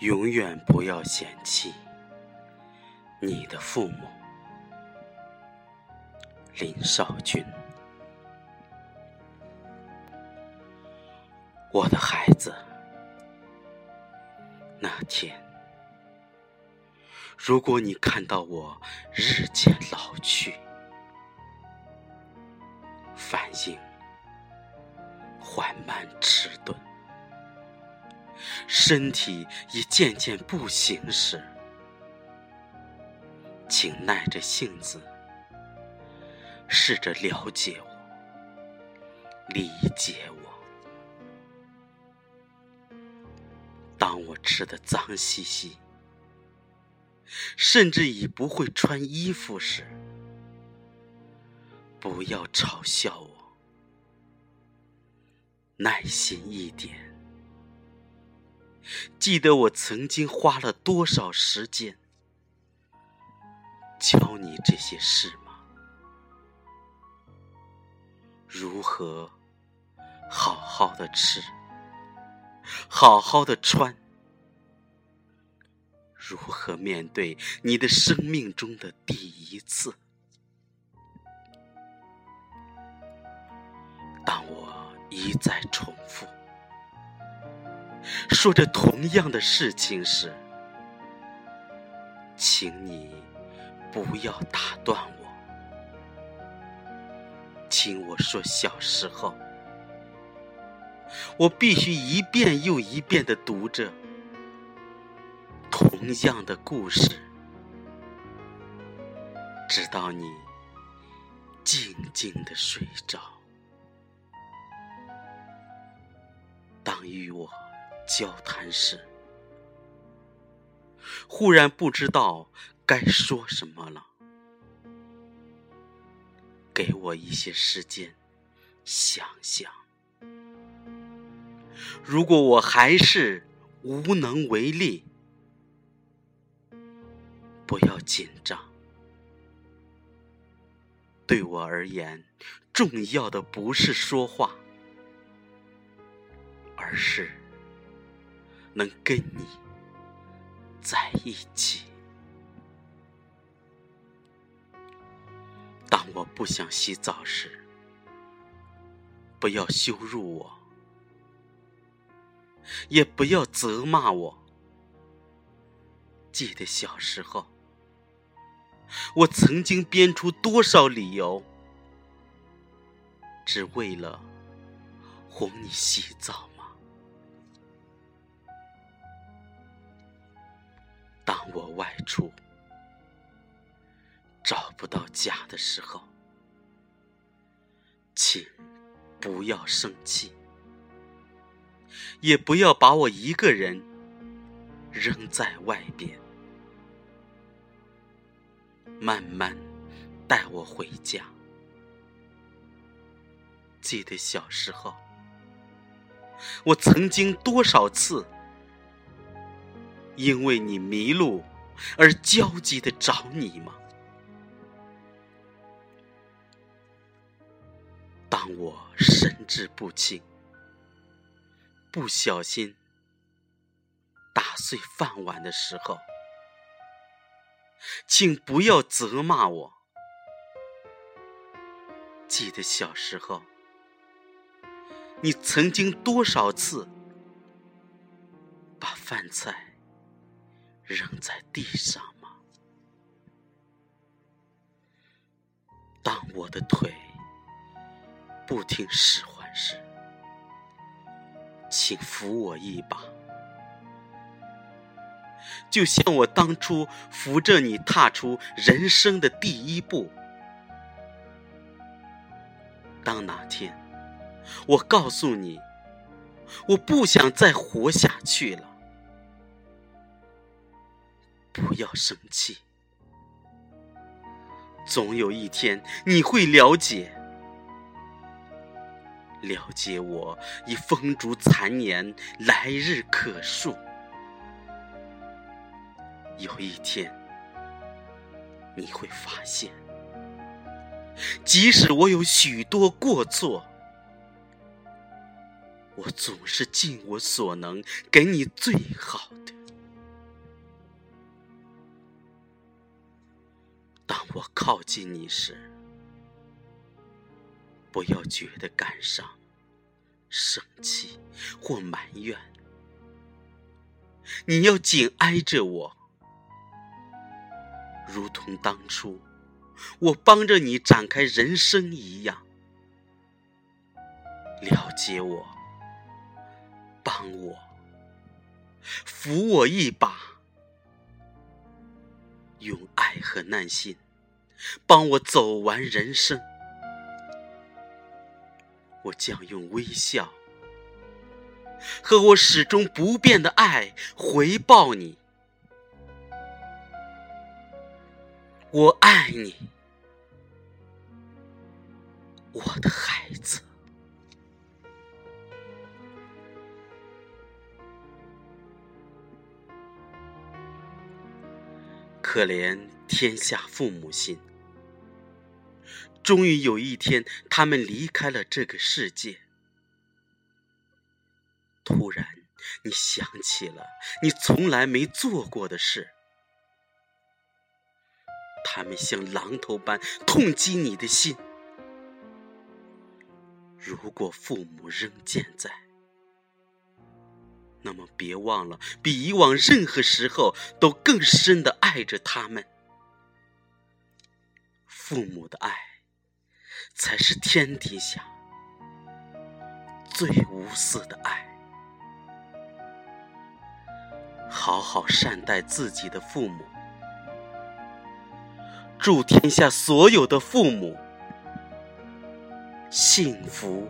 永远不要嫌弃你的父母，林少君。我的孩子，那天，如果你看到我日渐老去，反应缓慢迟钝。身体已渐渐不行时，请耐着性子，试着了解我，理解我。当我吃的脏兮兮，甚至已不会穿衣服时，不要嘲笑我，耐心一点。记得我曾经花了多少时间教你这些事吗？如何好好的吃，好好的穿，如何面对你的生命中的第一次？当我一再重复。说着同样的事情时，请你不要打断我。听我说，小时候，我必须一遍又一遍的读着同样的故事，直到你静静的睡着。当与我。交谈时，忽然不知道该说什么了。给我一些时间想想。如果我还是无能为力，不要紧张。对我而言，重要的不是说话，而是。能跟你在一起。当我不想洗澡时，不要羞辱我，也不要责骂我。记得小时候，我曾经编出多少理由，只为了哄你洗澡。我外出找不到家的时候，请不要生气，也不要把我一个人扔在外边，慢慢带我回家。记得小时候，我曾经多少次。因为你迷路而焦急的找你吗？当我神志不清，不小心打碎饭碗的时候，请不要责骂我。记得小时候，你曾经多少次把饭菜。扔在地上吗？当我的腿不听使唤时，请扶我一把，就像我当初扶着你踏出人生的第一步。当哪天我告诉你，我不想再活下去了。不要生气，总有一天你会了解，了解我已风烛残年，来日可数。有一天你会发现，即使我有许多过错，我总是尽我所能给你最好的。我靠近你时，不要觉得感伤、生气或埋怨，你要紧挨着我，如同当初我帮着你展开人生一样，了解我，帮我，扶我一把，用爱和耐心。帮我走完人生，我将用微笑和我始终不变的爱回报你。我爱你，我的孩子。可怜天下父母心。终于有一天，他们离开了这个世界。突然，你想起了你从来没做过的事，他们像榔头般痛击你的心。如果父母仍健在，那么别忘了比以往任何时候都更深的爱着他们。父母的爱。才是天底下最无私的爱。好好善待自己的父母，祝天下所有的父母幸福。